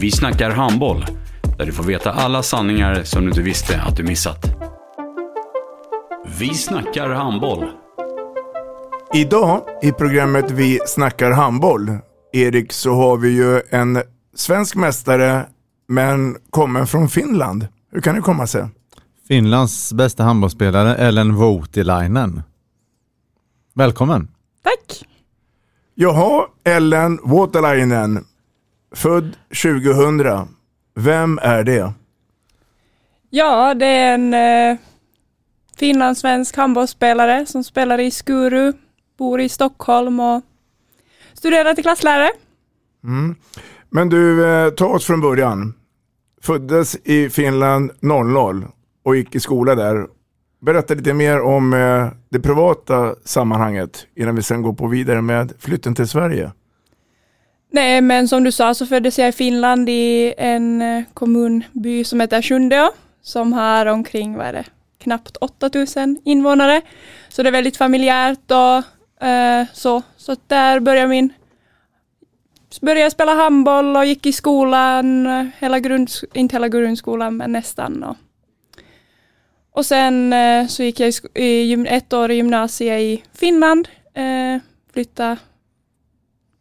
Vi snackar handboll, där du får veta alla sanningar som du inte visste att du missat. Vi snackar handboll. Idag i programmet Vi snackar handboll, Erik, så har vi ju en svensk mästare men kommen från Finland. Hur kan det komma sig? Finlands bästa handbollsspelare Ellen Voutilainen. Välkommen! Tack! Jaha, Ellen Voutilainen, född 2000. Vem är det? Ja, det är en eh, finlandssvensk handbollsspelare som spelar i Skuru, bor i Stockholm och studerar till klasslärare. Mm. Men du, eh, ta oss från början. Föddes i Finland 00 och gick i skola där. Berätta lite mer om eh, det privata sammanhanget innan vi sen går på vidare med flytten till Sverige. Nej, men som du sa så föddes jag i Finland i en eh, kommunby som heter Sjundeå, som har omkring, vad är det, knappt 8000 invånare. Så det är väldigt familjärt och eh, så. Så där började min började jag spela handboll och gick i skolan, hela grund, inte hela grundskolan men nästan. Och, och sen eh, så gick jag i, sk- i gym- ett år i gymnasiet i Finland, eh, flyttade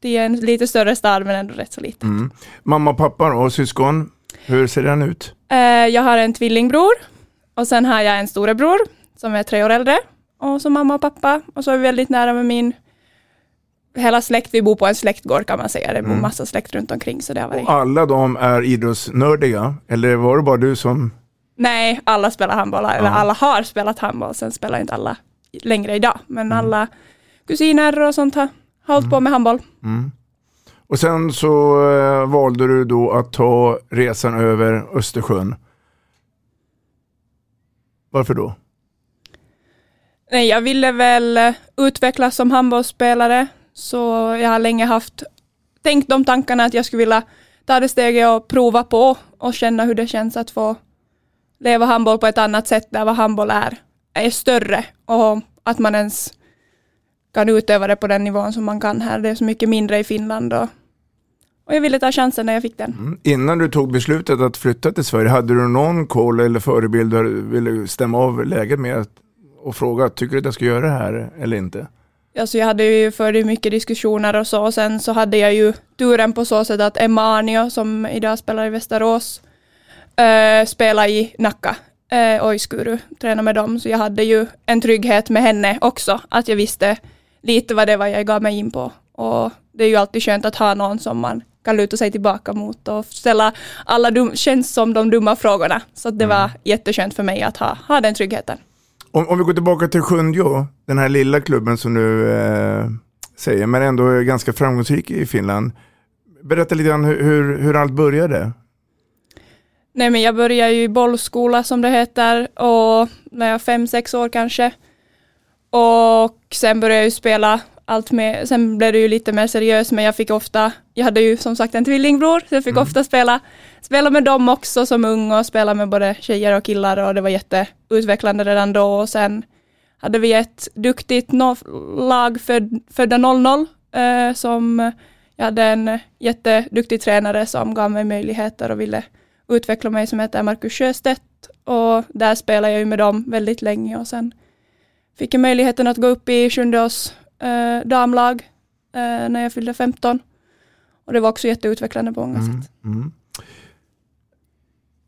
till en lite större stad men ändå rätt så liten. Mm. Mamma, pappa och syskon, hur ser den ut? Eh, jag har en tvillingbror och sen har jag en storebror som är tre år äldre och så mamma och pappa och så är vi väldigt nära med min hela släkt. Vi bor på en släktgård kan man säga. Det bor Mm. massa släkt runt omkring så det har varit. Och alla de är idrottsnördiga, eller var det bara du som... Nej, alla spelar handboll, eller Ja. alla har spelat handboll. Sen spelar inte alla längre idag, men Mm. alla kusiner och sånt har har hållit på med handboll. Mm. Och sen så eh, valde du då att ta resan över Östersjön. Varför då? Nej, jag ville väl eh, utvecklas som handbollsspelare, så jag har länge haft tänkt de tankarna att jag skulle vilja ta det steget och prova på och känna hur det känns att få leva handboll på ett annat sätt där vad handboll är, är större och att man ens kan utöva det på den nivån som man kan här. Det är så mycket mindre i Finland och, och jag ville ta chansen när jag fick den. Mm. Innan du tog beslutet att flytta till Sverige, hade du någon koll eller förebild du ville stämma av läget med och fråga, tycker du att jag ska göra det här eller inte? Alltså jag hade ju förde mycket diskussioner och så, och sen så hade jag ju turen på så sätt att Emma Anio, som idag spelar i Västerås, äh, spelar i Nacka och i Skuru, tränar med dem, så jag hade ju en trygghet med henne också, att jag visste lite vad det var jag gav mig in på. Och det är ju alltid skönt att ha någon som man kan luta sig tillbaka mot och ställa alla dum, känns som de dumma frågorna. Så det var jätteskönt för mig att ha, ha den tryggheten. Om, om vi går tillbaka till Sjundeå, den här lilla klubben som du eh, säger, men ändå är ganska framgångsrik i Finland. Berätta lite grann hur, hur, hur allt började. Nej men jag började ju i bollskola som det heter och när jag var fem, sex år kanske. Och sen började jag ju spela allt med, sen blev det ju lite mer seriöst men jag fick ofta, jag hade ju som sagt en tvillingbror så jag fick ofta spela, spela med dem också som ung och spela med både tjejer och killar och det var jätteutvecklande redan då. Och sen hade vi ett duktigt no- lag född, födda 00 eh, som jag hade en jätteduktig tränare som gav mig möjligheter och ville utveckla mig som heter Marcus Sjöstedt. Och där spelade jag ju med dem väldigt länge och sen fick jag möjligheten att gå upp i Sjundeås eh, damlag eh, när jag fyllde 15 och det var också jätteutvecklande på många sätt. Mm.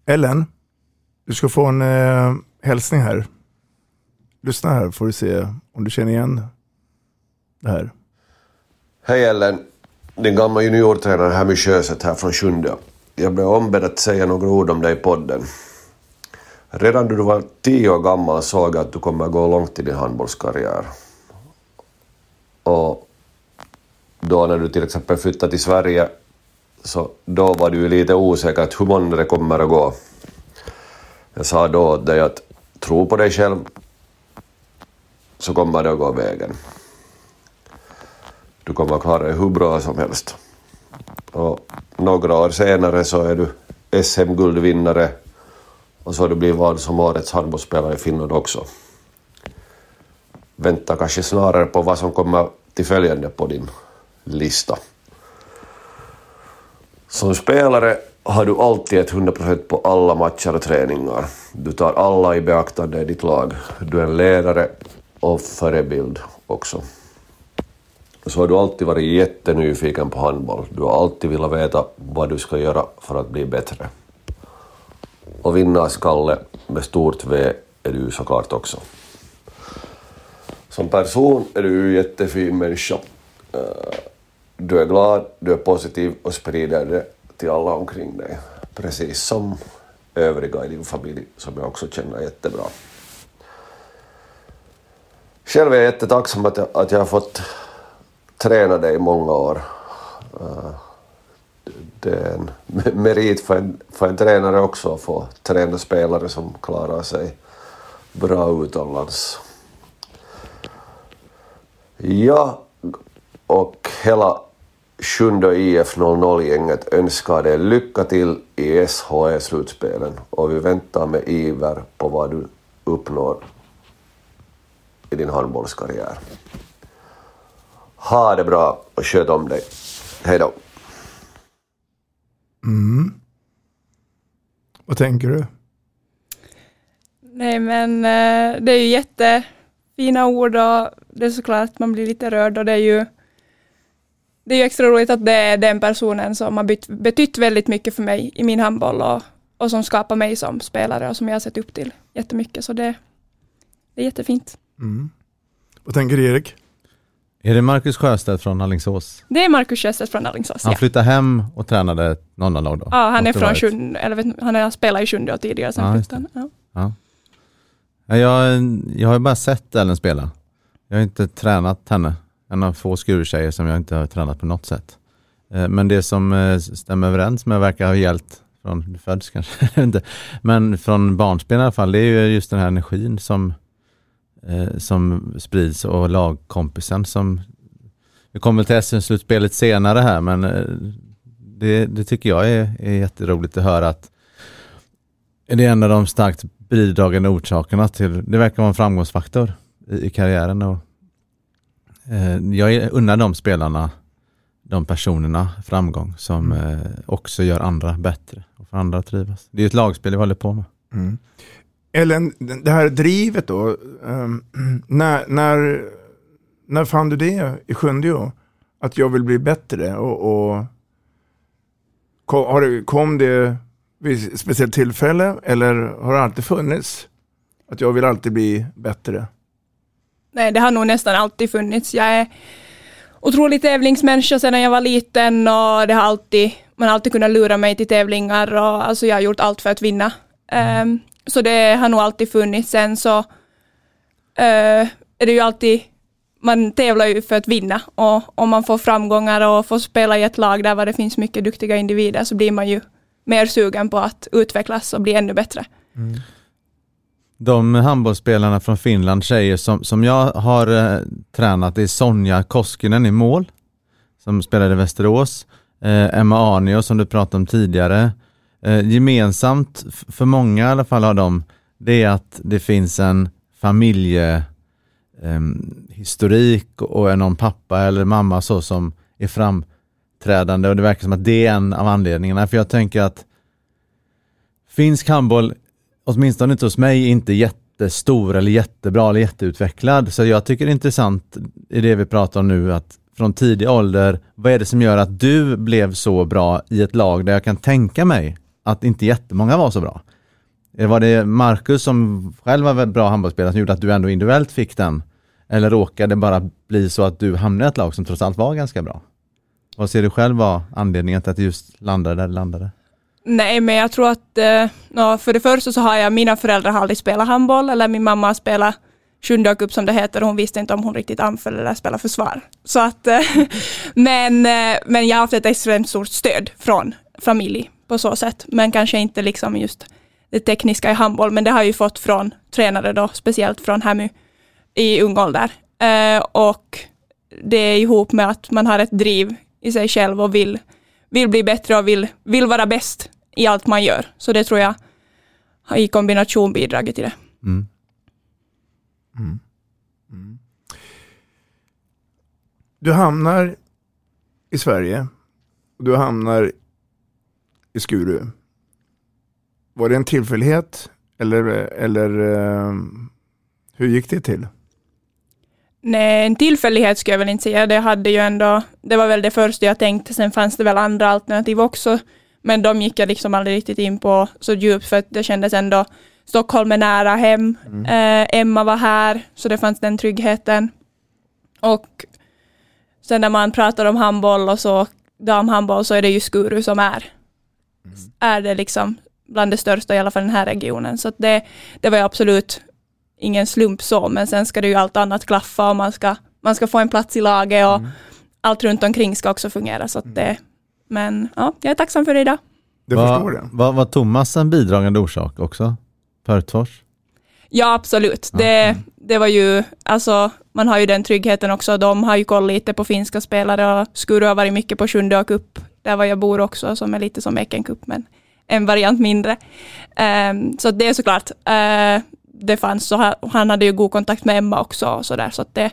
Ellen, du ska få en eh, hälsning här. Lyssna här får du se om du känner igen det här. Hej Ellen, din gamla juniortränare Hammy Sjöstedt här från Sjunde. Jag blev ombedd att säga några ord om dig i podden. Redan då du var tio år gammal såg jag att du kommer gå långt i din handbollskarriär. Och då när du till exempel flyttade till Sverige så då var du ju lite osäker hur många det kommer att gå. Jag sa då åt dig att tro på dig själv så kommer det att gå vägen. Du kommer att klara dig hur bra som helst. Och några år senare så är du SM-guldvinnare och så har du blivit vald som årets handbollsspelare i Finland också. Vänta kanske snarare på vad som kommer till följande på din lista. Som spelare har du alltid ett 100% på alla matcher och träningar. Du tar alla i beaktande i ditt lag. Du är en ledare och förebild också. Så har du alltid varit jättenyfiken på handboll. Du har alltid velat veta vad du ska göra för att bli bättre. Och vinnarskalle med stort V är du såklart också. Som person är du en jättefin människa. Eh, du är glad, du är positiv och sprider det till alla omkring dig. Precis som övriga i din familj som jag också känner jättebra. Själv är jag jättetacksam att jag, att jag har fått träna dig i många år. Eh, det är en merit för en, för en tränare också att få träna spelare som klarar sig bra utomlands. Ja, och hela sjunde IF 00-gänget önskar dig lycka till i SHE-slutspelen och vi väntar med iver på vad du uppnår i din handbollskarriär. Ha det bra och sköt om dig. Hej då. Mm. Vad tänker du? Nej men eh, det är ju jättefina ord och det är såklart att man blir lite rörd och det är ju det är ju extra roligt att det är den personen som har bytt, betytt väldigt mycket för mig i min handboll och, och som skapar mig som spelare och som jag har sett upp till jättemycket. Så det, det är jättefint. Mm. Vad tänker Erik? Är det Marcus Sjöstedt från Alingsås? Det är Marcus Sjöstedt från Alingsås, Han ja. flyttade hem och tränade ett lag då? Ja, han är från. Sjunde, eller vet, han har spelat i Sjunde tidigare sen Ja, flyttade han. Ja. Ja. Ja, Jag, jag har ju bara sett Ellen spela. Jag har inte tränat henne. En av få skurtjejer som jag inte har tränat på något sätt. Eh, Men det som eh, stämmer överens med verkar ha gällt från föds kanske, inte. men från barnspel i alla fall, det är ju just den här energin som, eh, som sprids och lagkompisen som vi kommer till SM-slutspelet senare här men eh, det, det tycker jag är, är jätteroligt att höra att det är en av de starkt bidragande orsakerna till, det verkar vara en framgångsfaktor i, i karriären och eh, jag unnar de spelarna, de personerna framgång som eh, också gör andra bättre och får andra att trivas. Det är ett lagspel vi håller på med. Mm. Ellen, det här drivet då, um, när, när, när fann du det i Sjundeå? Att jag vill bli bättre och, och kom, har det, kom det vid ett speciellt tillfälle eller har det alltid funnits? Att jag vill alltid bli bättre? Nej, det har nog nästan alltid funnits. Jag är otrolig tävlingsmänniska sedan jag var liten och det har alltid, man har alltid kunnat lura mig till tävlingar och alltså jag har gjort allt för att vinna. Ehm, så det har nog alltid funnits. Sen så uh, är det ju alltid, man tävlar ju för att vinna och om man får framgångar och får spela i ett lag där det finns mycket duktiga individer så blir man ju mer sugen på att utvecklas och bli ännu bättre. Mm. De handbollsspelarna från Finland, tjejer som, som jag har eh, tränat, det är Sonja Koskinen i mål, som spelade i Västerås, eh, Emma Arnio som du pratade om tidigare. Eh, gemensamt för många i alla fall av dem, det är att det finns en familjehistorik ehm, eh, och är någon pappa eller mamma så som är framträdande och det verkar som att det är en av anledningarna. För jag tänker att finsk handboll åtminstone inte hos mig, inte jättestor eller jättebra eller jätteutvecklad. Så jag tycker det är intressant i det vi pratar om nu att från tidig ålder, vad är det som gör att du blev så bra i ett lag där jag kan tänka mig att inte jättemånga var så bra? Eh, var det Marcus som själv var väldigt bra handbollsspelare som gjorde att du ändå individuellt fick den? Eller råkade det bara bli så att du hamnade i ett lag som trots allt var ganska bra? Vad ser du själv var anledningen till att det just landade där det landade? Nej, men jag tror att eh, för det första så har jag, mina föräldrar har aldrig spelat handboll, eller min mamma har spelat sjunde cup som det heter, och hon visste inte om hon riktigt anföll eller spelade försvar. Så att, eh, men, eh, men jag har haft ett extremt stort stöd från familj på så sätt, men kanske inte liksom just det tekniska i handboll, men det har jag ju fått från tränare då, speciellt från Hämy i ung ålder. Eh, och det är ihop med att man har ett driv i sig själv och vill, vill bli bättre och vill, vill vara bäst i allt man gör. Så det tror jag har i kombination bidragit till det. Mm. Mm. Mm. Du hamnar i Sverige du hamnar i Skuru. Var det en tillfällighet eller, eller eh, hur gick det till? Nej, en tillfällighet skulle jag väl inte säga. Det hade ju ändå, det var väl det första jag tänkte, sen fanns det väl andra alternativ också. Men de gick jag liksom aldrig riktigt in på så djupt för att det kändes ändå, Stockholm är nära hem, eh, Emma var här, så det fanns den tryggheten. Och sen när man pratar om handboll och så, damhandboll, så är det ju Skuru som är, är det liksom bland det största, i alla fall den här regionen. Så att det, det var ju absolut ingen slump så, men sen ska det ju allt annat klaffa och man ska, man ska få en plats i laget och allt runt omkring ska också fungera. Så att det, men ja, jag är tacksam för det idag. var, Var, var Thomas en bidragande orsak också? Pörtfors? Ja, absolut. Det, det var ju, alltså, man har ju den tryggheten också. De har ju koll lite på finska spelare och Skuru har varit mycket på Sjundeå Cup, där var jag bor också, som är lite som Eken Cup, men en variant mindre. Um, så det är såklart, uh, det fanns, så han, han hade ju god kontakt med Emma också, och så där, så att det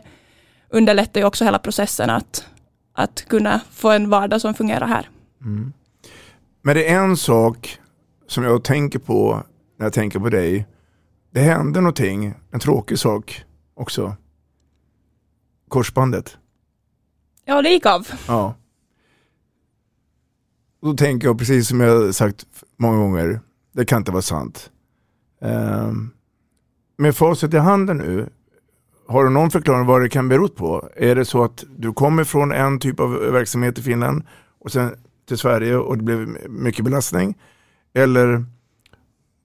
underlättar ju också hela processen att, att kunna få en vardag som fungerar här. Mm. Men det är en sak som jag tänker på när jag tänker på dig. Det hände någonting, en tråkig sak också. Korsbandet. Ja, det gick av. Ja. Då tänker jag precis som jag sagt många gånger, det kan inte vara sant. Um, med facit i handen nu, har du någon förklaring vad det kan bero på? Är det så att du kommer från en typ av verksamhet i Finland och sen till Sverige och det blev mycket belastning? Eller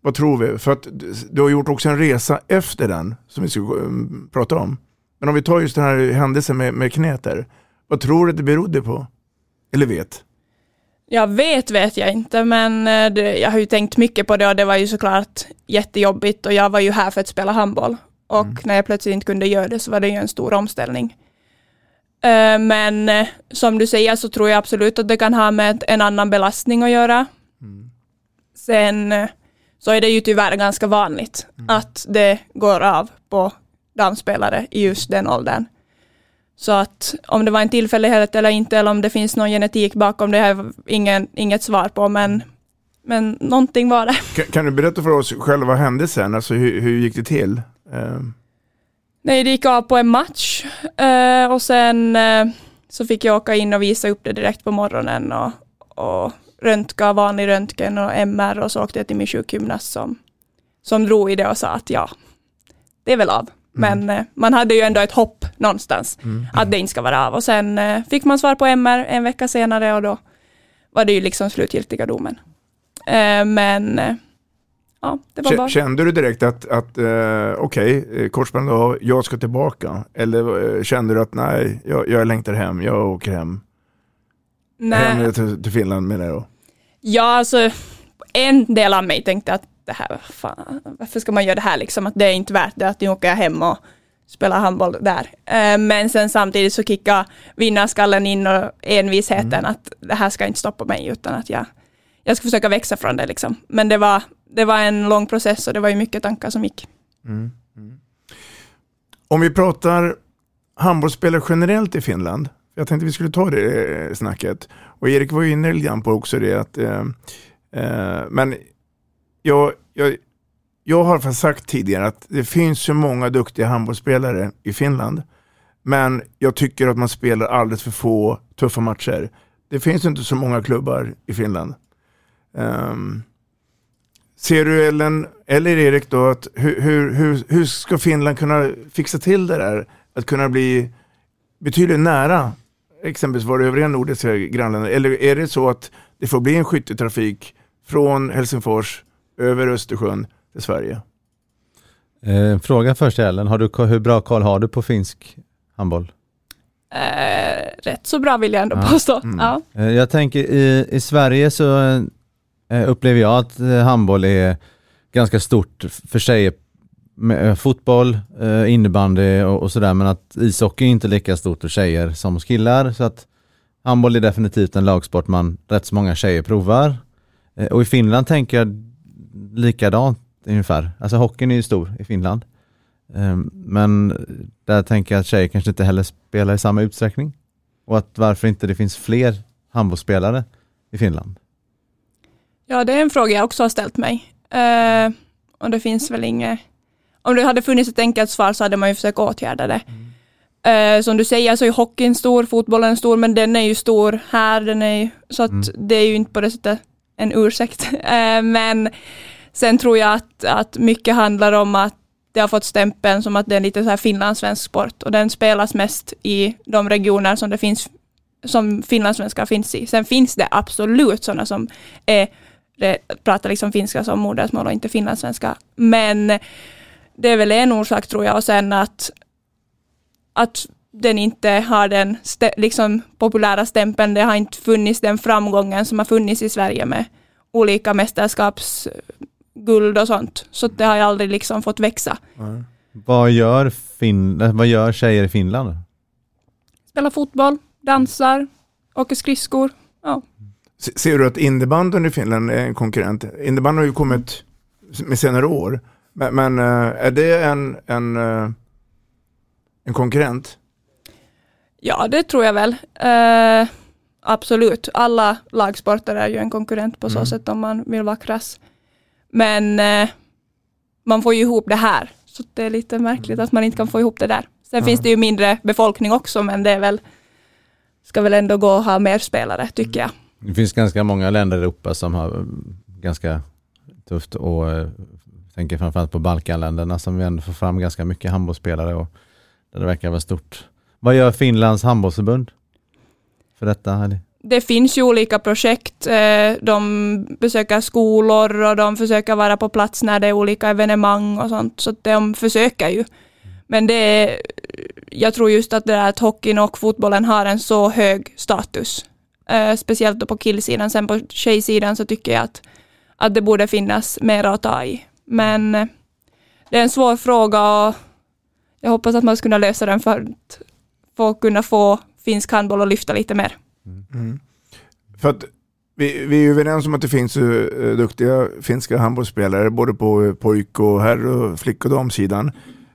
vad tror vi? För att du har gjort också en resa efter den som vi ska mm, prata om. Men om vi tar just den här händelsen med, med knät där. Vad tror du att det berodde på? Eller vet? Jag vet vet jag inte, men eh, det, jag har ju tänkt mycket på det och det var ju såklart jättejobbigt och jag var ju här för att spela handboll. Och när jag plötsligt inte kunde göra det så var det ju en stor omställning. Eh, Men eh, som du säger så tror jag absolut att det kan ha med en annan belastning att göra. Sen eh, så är det ju tyvärr ganska vanligt att det går av på damspelare i just den åldern. Så att om det var en tillfällighet eller inte, eller om det finns någon genetik bakom det, har jag ingen, inget svar på, men, men någonting var det. Kan, kan du berätta för oss själva händelsen? Alltså hur, hur gick det till? Eh, Nej, det gick av på en match eh, och sen eh, så fick jag åka in och visa upp det direkt på morgonen och, och röntga, vanlig röntgen och MR och så åkte jag till min sjukgymnast som, som drog i det och sa att ja, det är väl av. Men eh, man hade ju ändå ett hopp någonstans att det inte ska vara av. Och sen eh, fick man svar på MR en vecka senare och då var det ju liksom slutgiltiga domen. Eh, men ja, det var bara... Kände du direkt att, att okej, okay, av, jag ska tillbaka? Eller kände du att nej, jag, jag längtar hem, jag åker hem? Nej. Hem till, till Finland menar jag. Ja, alltså en del av mig tänkte att det här, fan, varför ska man göra det här liksom? Att det är inte värt det, att nu åker jag hem och spelar handboll där. Eh, Men sen samtidigt så kickar vinnarskallen in och envisheten att det här ska inte stoppa mig utan att jag, jag ska försöka växa från det liksom. Men det var, det var en lång process och det var ju mycket tankar som gick. Mm. Mm. Om vi pratar handbollsspelare generellt i Finland. Jag tänkte vi skulle ta det eh, snacket. Och Erik var ju inne lite grann på också det att eh, eh, men jag, jag, jag har sagt tidigare att det finns så många duktiga handbollsspelare i Finland. Men jag tycker att man spelar alldeles för få tuffa matcher. Det finns inte så många klubbar i Finland. Um, Ser du Ellen, eller Erik då, att hur, hur, hur, hur ska Finland kunna fixa till det där? Att kunna bli betydligt nära exempelvis våra övriga nordiska grannländer? Eller är det så att det får bli en skytteltrafik från Helsingfors över Östersjön till Sverige? Eh, fråga först Ellen, har du, hur bra koll har du på finsk handboll? Eh, rätt så bra vill jag ändå ja. påstå. Mm. Ja. Eh, jag tänker i, i Sverige så eh, upplever jag att eh, handboll är ganska stort för tjejer. Med, eh, fotboll, innebandy och, och sådär men att ishockey är inte lika stort för tjejer som hos killar. Så att handboll är definitivt en lagsport man rätt så många tjejer provar. Och i Finland tänker jag likadant ungefär. Alltså hockeyn är ju stor i Finland. Ehm, men där tänker jag att tjejer kanske inte heller spelar i samma utsträckning. Och att varför inte det finns fler handbollsspelare i Finland. Ja, det är en fråga jag också har ställt mig. Uh, och det finns väl inget... Om det hade funnits ett enkelt svar så hade man ju försökt åtgärda det. Mm. Uh, som du säger så är hockeyn stor, fotbollen stor, men den är ju stor här, den är ju, så att mm. det är ju inte på det sättet en ursäkt. Eh, men sen tror jag att, att mycket handlar om att det har fått stämpeln som att det är lite så här finlandssvensk sport och den spelas mest i de regioner som det finns som finlandssvenskar finns i. Sen finns det absolut sådana som är, pratar liksom finska som modersmål och inte finlandssvenska. Men det är väl en orsak tror jag och sen att, att den inte har den liksom populära stämpeln. Det har inte funnits den framgången som har funnits i Sverige med olika mästerskaps guld och sånt. Så det har jag aldrig liksom fått växa. Mm. Vad, gör fin vad gör tjejer i Finland? Spelar fotboll, dansar, åker skridskor. Ja. Ser du att innebandyn i Finland är en konkurrent? Innebandyn har ju kommit med senare år. Men, men eh, är det en, en, eh, en konkurrent? Ja, det tror jag väl. Uh, absolut. Alla lagsporter är ju en konkurrent på så mm. sätt om man vill vara krass. Men eh, man får ju ihop det här. Så det är lite märkligt att man inte kan få ihop det där. Sen mm. finns det ju mindre befolkning också, men det är väl, ska väl ändå gå att ha mer spelare, tycker jag. Det finns ganska många länder i Europa som har ganska tufft och eh, tänker framförallt på Balkanländerna som vi ändå får fram ganska mycket handbollsspelare och där det verkar vara stort. Vad gör Finlands handbollsförbund för detta? Det finns ju olika projekt. Eh, de besöker skolor och de försöker vara på plats när det är olika evenemang och sånt. Så de försöker ju. Men det är, jag tror just att det är att hockeyn och fotbollen har en så hög status. Eh, speciellt då på killsidan. Sen på tjejsidan så tycker jag att, att det borde finnas mer att ta i. Men eh, det är en svår fråga och jag hoppas att man ska kunna lösa den för för att kunna få finsk handboll att lyfta lite mer. Mm. mm. För att vi, vi är överens om att det finns uh, duktiga finska handbollsspelare både på eh, pojk och herr och flick och damsidan.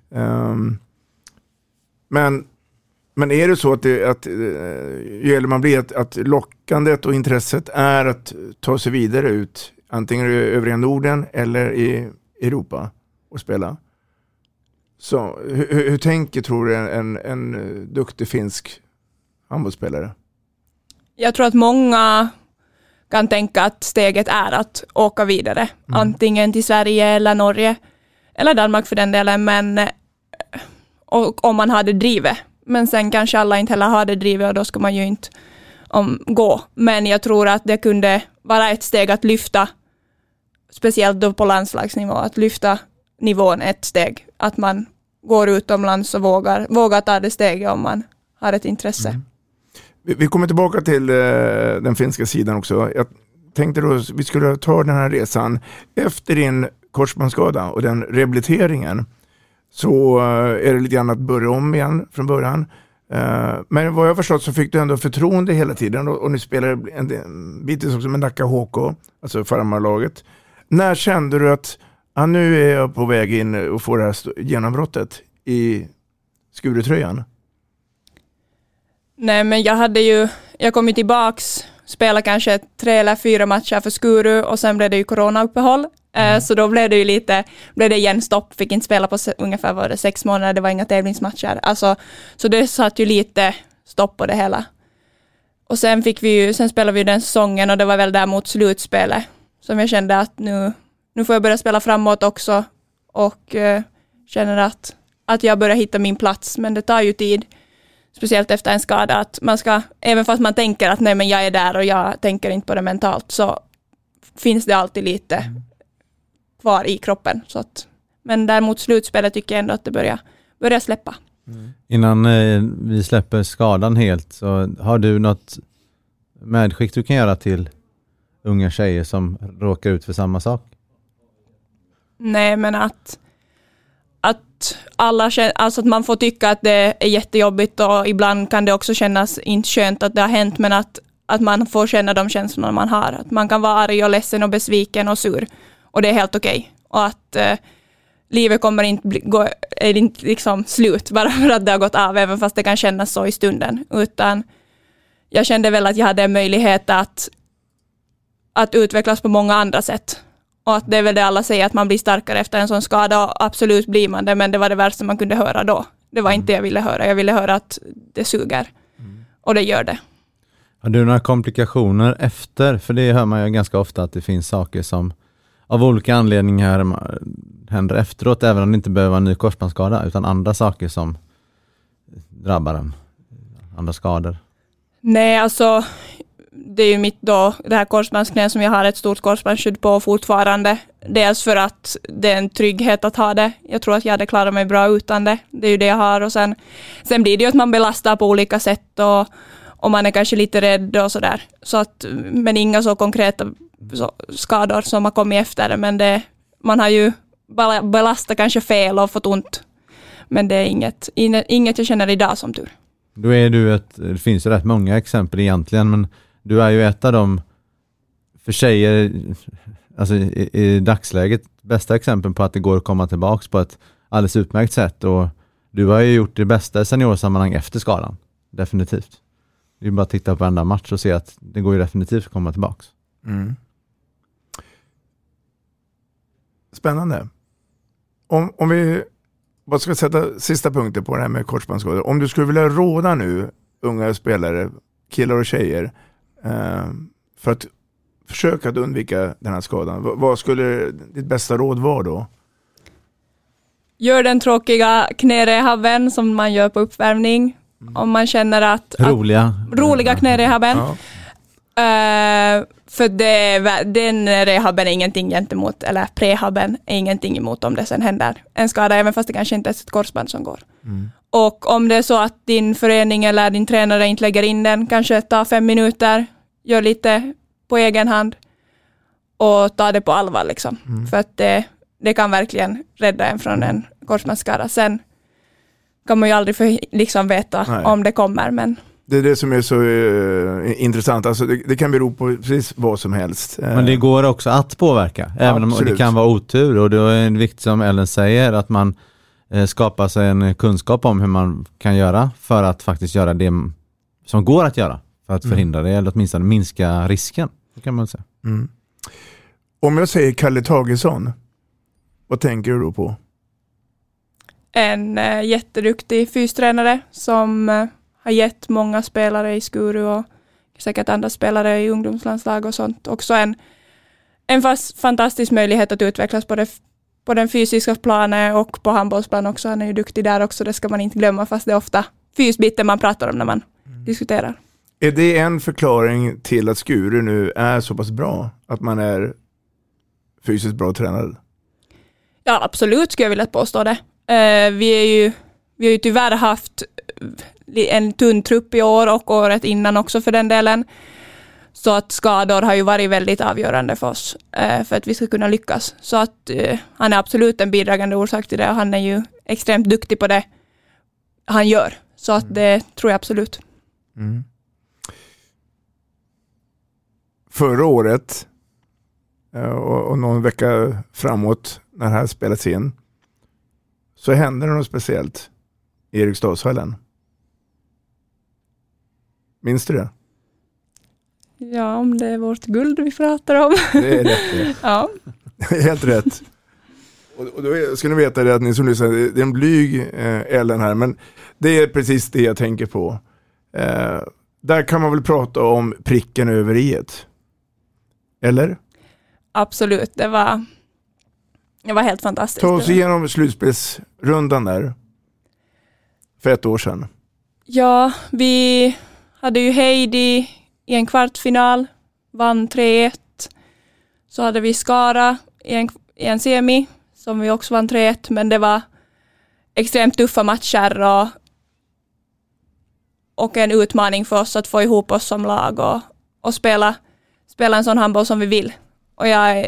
Um, men, men är det så att, det, att uh, man blir att, att lockandet och intresset är att ta sig vidare ut antingen i övriga Norden eller i Europa och spela? Så hur, hur tänker tror du en, en, en duktig finsk handbollsspelare? jag tror att många kan tänka att steget är att åka vidare, mm. antingen till Sverige eller Norge, eller Danmark för den delen, men och om man hade drivet. Men sen kanske alla inte heller har det drivet och då ska man ju inte om, gå. Men jag tror att det kunde vara ett steg att lyfta, speciellt då på landslagsnivå, att lyfta nivån ett steg. Att man går utomlands och vågar, vågar ta det steget om man har ett intresse. Mm. Vi kommer tillbaka till eh, den finska sidan också. Jag tänkte då vi skulle ta den här resan efter din korsbandsskada och den rehabiliteringen så eh, är det lite grann att börja om igen från början. Eh, men vad jag förstått så fick du ändå förtroende hela tiden och ni spelade en, bitvis också med Nacka HK, alltså farmarlaget. När kände du att ah, nu är jag på väg in och får det här genombrottet i Skuretröjan? Nej men jag hade ju, jag kom ju tillbaks, spelade kanske tre eller fyra matcher för Skuru och sen blev det ju coronauppehåll. Eh, mm. Så då blev det ju lite, blev det igen stopp, fick inte spela på ungefär var det, sex månader, det var inga tävlingsmatcher. Alltså, så det satt ju lite stopp på det hela. Och sen fick vi ju, sen spelade vi den säsongen och det var väl där mot slutspelet som jag kände att nu, nu får jag börja spela framåt också och eh, känner att, att jag börjar hitta min plats, men det tar ju tid, speciellt efter en skada, att man ska, även fast man tänker att nej men jag är där och jag tänker inte på det mentalt, så finns det alltid lite kvar i kroppen. Så att, men däremot slutspelet tycker jag ändå att det börjar, börjar släppa. Innan eh, vi släpper skadan helt, så har du något medskick du kan göra till unga tjejer som råkar ut för samma sak? Nej, men att, att alla känner, alltså att man får tycka att det är jättejobbigt och ibland kan det också kännas inte skönt att det har hänt, men att, att man får känna de känslorna man har. Att man kan vara arg och ledsen och besviken och sur och det är helt okej. Okay. Och att eh, livet kommer inte bli, gå, är inte liksom slut bara för att det har gått av, även fast det kan kännas så i stunden, utan jag kände väl att jag hade möjlighet att, att utvecklas på många andra sätt. Och att det är väl det alla säger, att man blir starkare efter en sån skada, och absolut blir man det, men det var det värsta man kunde höra då. Det var inte det jag ville höra, jag ville höra att det suger. Och det gör det. Har du några komplikationer efter? För det hör man ju ganska ofta att det finns saker som av olika anledningar händer efteråt, även om det inte behöver vara en ny korsbandsskada, utan andra saker som drabbar en. Andra skador. Nej, alltså det är ju mitt då, det här korsbandsknät som jag har ett stort korsbandsskydd på fortfarande. Dels för att det är en trygghet att ha det. Jag tror att jag hade klarat mig bra utan det. Det är ju det jag har och sen, sen blir det ju att man belastar på olika sätt och, och man är kanske lite rädd och sådär. Så att, men inga så konkreta skador som har kommit efter men det, man har ju belastat kanske fel och fått ont. Men det är inget, inget jag känner idag som tur. Då är du ett, det finns ju rätt många exempel egentligen, men du är ju ett av de, för tjejer, alltså i, i dagsläget, bästa exempel på att det går att komma tillbaka på ett alldeles utmärkt sätt och du har ju gjort det bästa i seniorsammanhang efter skadan. Definitivt. Det är bara att titta på varenda match och se att det går ju definitivt att komma tillbaka. Mm. Spännande. Om, om vi bara ska sätta sista punkten på det här med korsbandsskador. Om du skulle vilja råda nu unga spelare, killar och tjejer, för att försöka att undvika den här skadan. V vad skulle ditt bästa råd vara då? Gör den tråkiga knärehabben som man gör på uppvärmning. Mm. Om man känner att... Roliga. Att, roliga knärehabben. Ja. Uh, för det, den rehaben är ingenting gentemot, eller prehaben är ingenting emot om det sen händer en skada, även fast det kanske inte är ett korsband som går. Mm. Och om det är så att din förening eller din tränare inte lägger in den, kanske ta fem minuter, gör lite på egen hand och ta det på allvar liksom. Mm. För att det, det kan verkligen rädda en från en korsbandsskada. Sen kan man ju aldrig för, liksom veta Nej. om det kommer, men det är det som är så uh, intressant. Alltså det, det, kan bero på precis vad som helst. Men det går också att påverka, även Absolut. om det kan vara otur. Och det är viktigt som Ellen säger, att man uh, skapar sig en kunskap om hur man kan göra för att faktiskt göra det som går att göra. För att mm. förhindra det, eller åtminstone minska risken. Kan man säga. Mm. Om jag säger Kalle Tagesson, vad tänker du då på? En uh, jätteduktig fystränare som har gett många spelare i Skuru och säkert andra spelare i ungdomslandslag och sånt också en, en fast, fantastisk möjlighet att utvecklas på, det, på den fysiska planen och på handbollsplan också. Han är ju duktig där också, det ska man inte glömma, fast det är ofta fysbiten man pratar om när man mm. diskuterar. Är det en förklaring till att Skuru nu är så pass bra? Att man är fysiskt bra tränad? Ja, absolut skulle jag vilja påstå det. Uh, vi, är ju, vi har ju tyvärr haft en tunn trupp i år och året innan också för den delen. Så att skador har ju varit väldigt avgörande för oss eh, för att vi ska kunna lyckas. Så att eh, han är absolut en bidragande orsak till det och han är ju extremt duktig på det han gör. Så att det tror jag absolut. Mm. Förra året eh, och någon vecka framåt när det här spelats in så hände det något speciellt i Eriksdalshallen. Minns du det? Ja, om det är vårt guld vi pratar om. Det är rätt. ja. Helt rätt. Och, och då ska ni veta det att ni som lyssnar, det är en blyg eh, Ellen här, men det är precis det jag tänker på. Eh, där kan man väl prata om pricken över i Eller? Absolut, det var, Det var helt fantastiskt. Ta oss igenom slutspelsrundan där. För ett år sedan. Ja, vi hade ju Heidi i en kvartsfinal, vann 3-1. Så hade vi Skara i en, i en semi, som vi också vann 3-1, men det var extremt tuffa matcher och, och en utmaning för oss att få ihop oss som lag och, och spela, spela en sån handboll som vi vill. Och jag,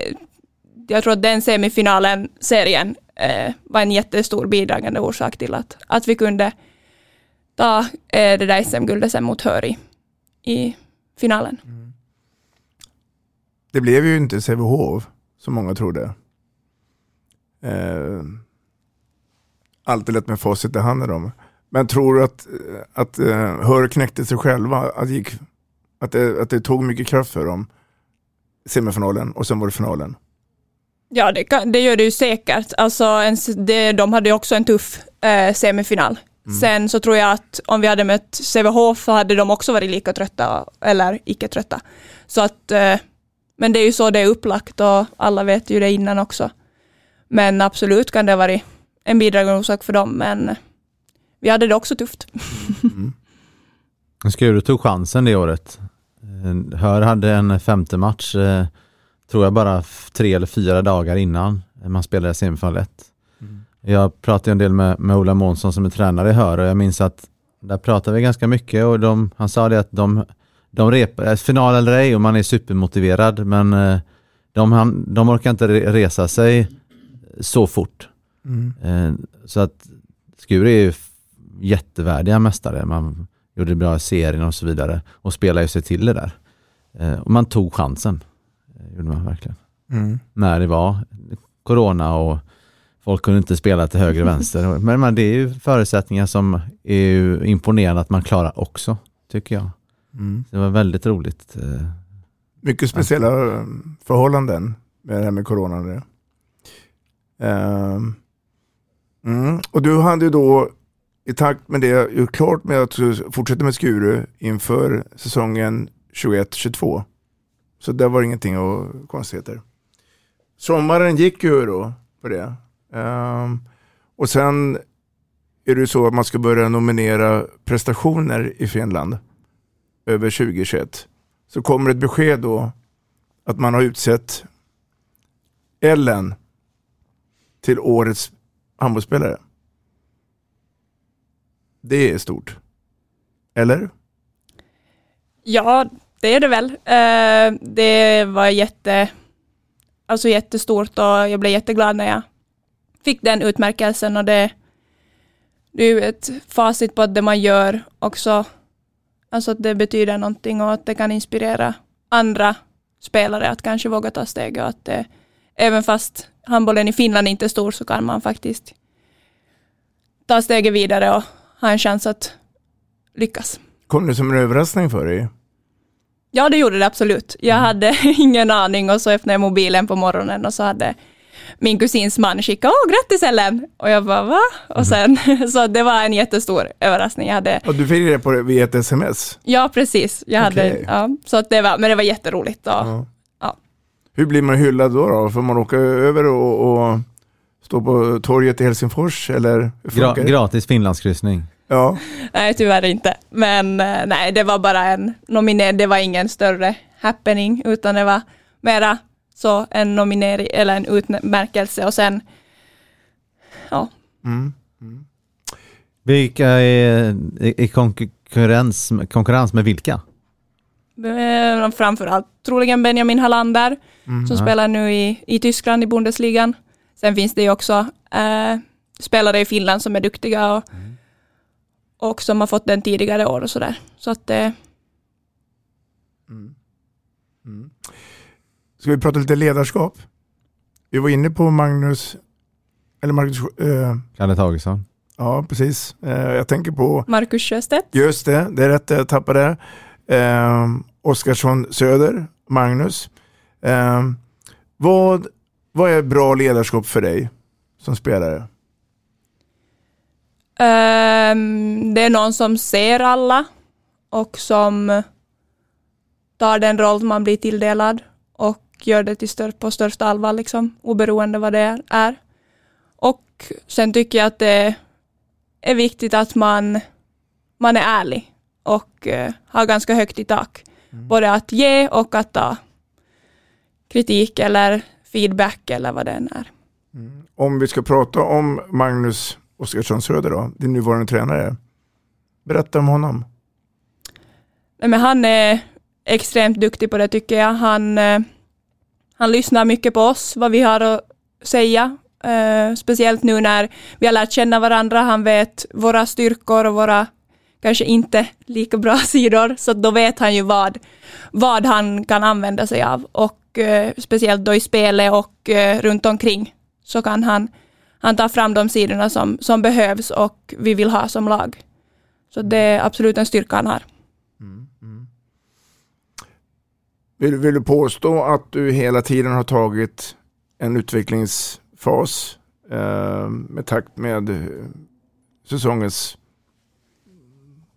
jag tror att den semifinalen, serien, eh, var en jättestor bidragande orsak till att, att vi kunde ta eh, det där SM-guldet sen mot Höri i, finalen. Det blev ju inte Sävehof som många trodde. Eh, alltid lätt med facit i handen om. Men tror du att, att uh, Hör knäckte sig själva? Att, gick, att, det, att det tog mycket kraft för dem? Semifinalen och sen var det finalen. Ja, det, kan, det gör det ju säkert. Alltså, en, det, de hade ju också en tuff eh, semifinal. Mm. Sen så tror jag att om vi hade mött Sävehof så hade de också varit lika trötta, eller icke trötta. Så att, eh, men det är ju så det är upplagt och alla vet ju det innan också. Men absolut kan det ha varit en bidragande orsak för dem, men vi hade det också tufft. Mm. Skuru tog chansen det året. Hör hade en femte match, eh, tror jag bara tre eller fyra dagar innan man spelade semifinal 1. Jag pratade en del med, med Ola Månsson som är tränare i Hör och jag minns att där pratade vi ganska mycket och de, han sa det att de, de repar, eh, final eller ej och man är supermotiverad men eh, de, de orkar inte resa sig så fort. Mm. Så att Skuru är ju jättevärdiga mästare. Man gjorde bra i serien och så vidare och spelade sig till det där. Och man tog chansen. gjorde man verkligen. Mm. När det var corona och folk kunde inte spela till höger och vänster. Men, men det är ju förutsättningar som är ju imponerande att man klarar också, tycker jag. Mm. Det var väldigt roligt. Mycket speciella förhållanden med det här med corona. Um, mm. Och du hade ju då i takt med det gjort klart med att fortsätta med Skuru inför säsongen 21-22. Så det var ingenting och konstigheter. Sommaren gick ju då på det. Um, och sen är det så att man ska börja nominera prestationer i Finland över 2021. Så kommer ett besked då att man har utsett Ellen till årets handbollsspelare. Det är stort. Eller? Ja, det är det väl. Uh, det var jätte, alltså jättestort och jag blev jätteglad när jag fick den utmärkelsen och det, det är ju ett facit på att det man gör också, alltså att det betyder någonting och att det kan inspirera andra spelare att kanske våga ta steget och att det, även fast handbollen i Finland inte är stor så kan man faktiskt ta steget vidare och ha en chans att lyckas. Kom det som en överraskning för dig? Ja, det gjorde det absolut. Jag mm. hade ingen aning och så öppnade jag mobilen på morgonen och så hade min kusins man skickat ”Åh, grattis Ellen!” och jag bara ”Va?” och sen, så det var en jättestor överraskning. Jag hade... Och du fick det på via ett sms? Ja, precis. Jag okay. hade, ja, så att det var, men det var jätteroligt. Och, ja. ja. Hur blir man hyllad då? då? Får man åka över och, och stå på torget i Helsingfors eller? Gra gratis Finlandskryssning. Ja. Nej, tyvärr inte. Men eh, nej, det var bara en nominering. Det var ingen större happening, utan det var mera så en nominering eller en utmärkelse och sen, ja. Mm. Mm. Vilka är i konkurrens, konkurrens med vilka? Eh, framförallt troligen Benjamin Hallander mm. som spelar nu i, i Tyskland i Bundesligan. Sen finns det ju också äh, spelare i Finland som är duktiga och, mm. och som har fått den tidigare år och sådär. Så att det... Ska vi prata lite ledarskap? Vi var inne på Magnus, eller Marcus... Eh, Kalle Tagesson. Ja, precis. Eh, jag tänker på... Marcus Sjöstedt. Just det, det är rätt, jag tappade. Eh, Oskarsson Söder, Magnus. Eh, vad, vad är bra ledarskap för dig som spelare? Um, det är någon som ser alla och som tar den roll man blir tilldelad och gör det till stör, på största allvar, liksom, oberoende vad det är. Och sen tycker jag att det är viktigt att man, man är ärlig och uh, har ganska högt i tak. Mm. Både att ge och att ta kritik eller feedback eller vad det än är. Mm. Om vi ska prata om Magnus Oskarsson Söder då, din nuvarande tränare. Berätta om honom. Nej, men han är extremt duktig på det tycker jag. Han, eh, han lyssnar mycket på oss, vad vi har att säga. Eh, speciellt nu när vi har lärt känna varandra. Han vet våra styrkor och våra kanske inte lika bra sidor. Så då vet han ju vad, vad han kan använda sig av. Och eh, speciellt då i spelet och uh, runt omkring så kan han, han ta fram de sidorna som, som behövs och vi vill ha som lag. Så det är absolut en styrka han har. Mm, mm. Vill, vill, du påstå att du hela tiden har tagit en utvecklingsfas eh, med takt med eh, säsongens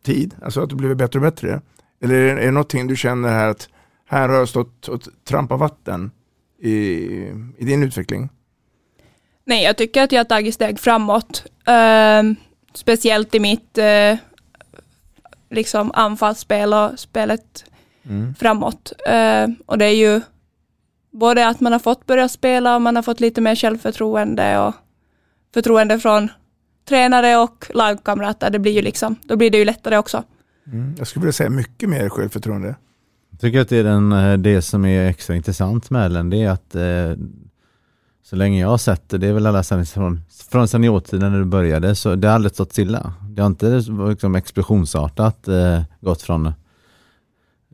tid? Alltså att du blivit bättre och bättre? Eller är det, är det någonting du känner här att här har jag stått och trampat vatten i, i din utveckling? Nej, jag tycker att jag har tagit steg framåt. Uh, speciellt i mitt uh, liksom anfallsspel och spelet mm. framåt. Uh, och det är ju både att man har fått börja spela och man har fått lite mer självförtroende och förtroende från tränare och lagkamrater. Det blir ju liksom, då blir det ju lättare också. Mm. Jag skulle vilja säga mycket mer självförtroende. Jag tycker att det är den, eh, det som är extra intressant med den, det är att eh, så länge jag har sett det, det är väl alla sen från, från seniortiden när du började, så det har aldrig stått stilla. Det har inte liksom explosionsartat eh, gått från eh,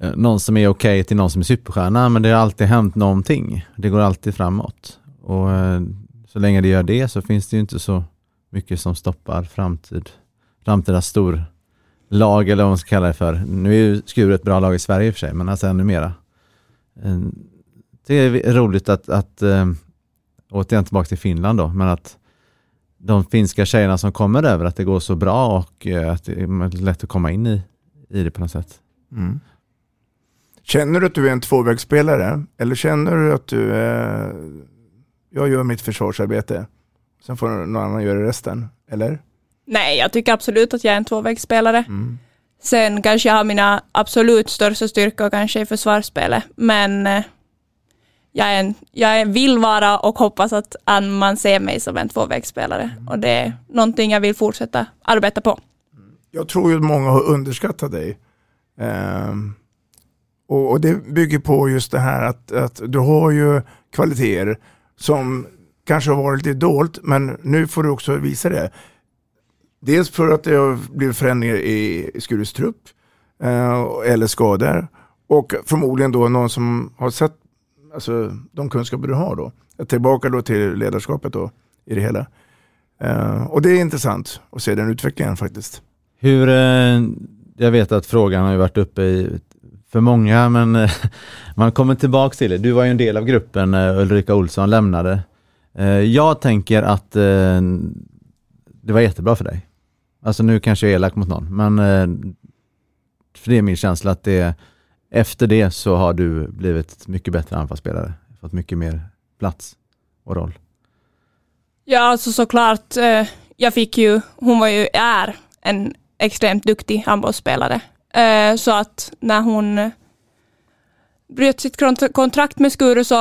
Eh, någon som är okej okay till någon som är superstjärna, men det har alltid hänt någonting. Det går alltid framåt. Och eh, så länge det gör det så finns det ju inte så mycket som stoppar framtid, framtida stor lag eller vad man ska kalla det för. Nu är ju Skur ett bra lag i Sverige i och för sig, men alltså ännu mera. Eh, det är roligt att, att återigen tillbaka till Finland då, men att de finska tjejerna som kommer över, att det går så bra och att det är lätt att komma in i, i det på något sätt. Mm. Känner du att du är en tvåvägsspelare eller känner du att du är, jag gör mitt försvarsarbete, sen får någon annan göra resten, eller? Nej, jag tycker absolut att jag är en tvåvägsspelare. Mm. Sen kanske jag har mina absolut största styrkor kanske i försvarsspelet, men eh, jag, är en, jag vill vara och hoppas att man ser mig som en tvåvägsspelare. Och det är någonting jag vill fortsätta arbeta på. Jag tror ju att många har underskattat dig. Um, och, och, det bygger på just det här att, att du har ju kvaliteter som kanske har varit lite dolt, men nu får du också visa det. Dels för att det har blivit förändringar i, Skurus Skures trupp, eh, eller skador. Och förmodligen då någon som har sett alltså, de kunskaper du har då. Tillbaka då till ledarskapet då i det hela. Eh, och det är intressant att se den utvecklingen faktiskt. Hur, eh, jag vet att frågan har ju varit uppe i, för många, men eh, man kommer tillbaka till det. Du var ju en del av gruppen när Ulrika Olsson lämnade. Eh, jag tänker att eh, det var jättebra för dig. Alltså nu kanske jag är elak mot någon, men för det är min känsla att det efter det så har du blivit mycket bättre anfallsspelare, fått mycket mer plats och roll. Ja, alltså såklart. Jag fick ju, hon var ju, är en extremt duktig handbollsspelare. Eh, så att när hon bröt sitt kontrakt med Skuru så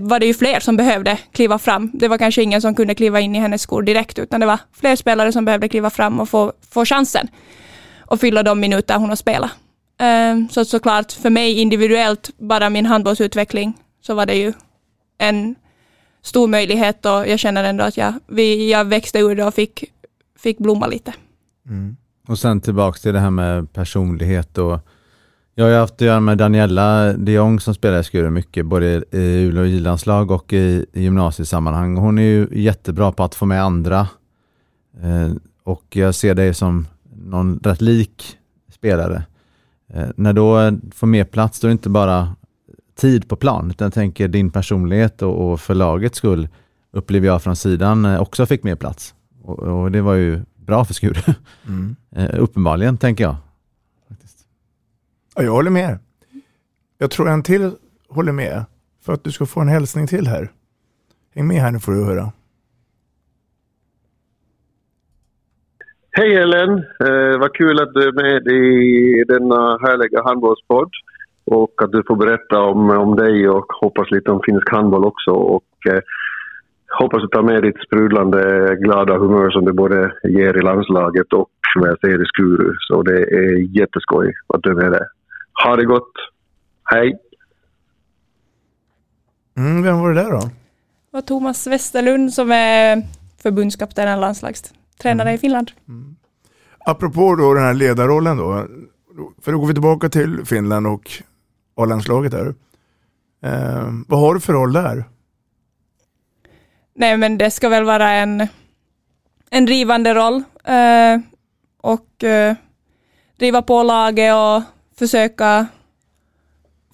var det ju fler som behövde kliva fram. Det var kanske ingen som kunde kliva in i hennes skor direkt, utan det var fler spelare som behövde kliva fram och få, få chansen och fylla de minuter hon har spelat. Eh, så såklart för mig individuellt, bara min handbollsutveckling, så var det ju en stor möjlighet och jag känner ändå att jag, vi, jag växte ur det och fick, fick blomma lite. Mm. Och sen tillbaka till det här med personlighet och jag har ju haft att göra med Daniela de Jong som spelar i Skuru mycket, både i U och landslag och i, i gymnasiesammanhang. Hon är ju jättebra på att få med andra eh, och jag ser dig som någon rätt lik spelare. Eh, när då får mer plats, då är det inte bara tid på plan, utan jag tänker din personlighet och, och för lagets skull upplever jag från sidan eh, också fick mer plats. Och, och det var ju bra för Skuru. Mm. Eh, uppenbarligen, tänker jag. Ja, jag håller med. Jag tror en till håller med. för att du ska få en hälsning till här. Häng med här nu får du höra. Hej Ellen! Eh, vad kul att du är med i denna härliga handbollspodd. Och att du får berätta om, om dig och hoppas lite om finsk handboll också. Och eh, hoppas du tar med ditt sprudlande glada humör som du både ger i landslaget och som jag ser i Skuru. Så det är jätteskoj att du är med där. Ha det gott! Hej! Mm, vem var det där då? Det var Thomas Westerlund som är förbundskapten och landslagstränare i Finland. Apropå då den här ledarrollen då. För då går vi tillbaka till Finland och A-landslaget där. Eh, vad har du för roll där? Nej men det ska väl vara en, en drivande roll eh, och eh, driva på laget och försöka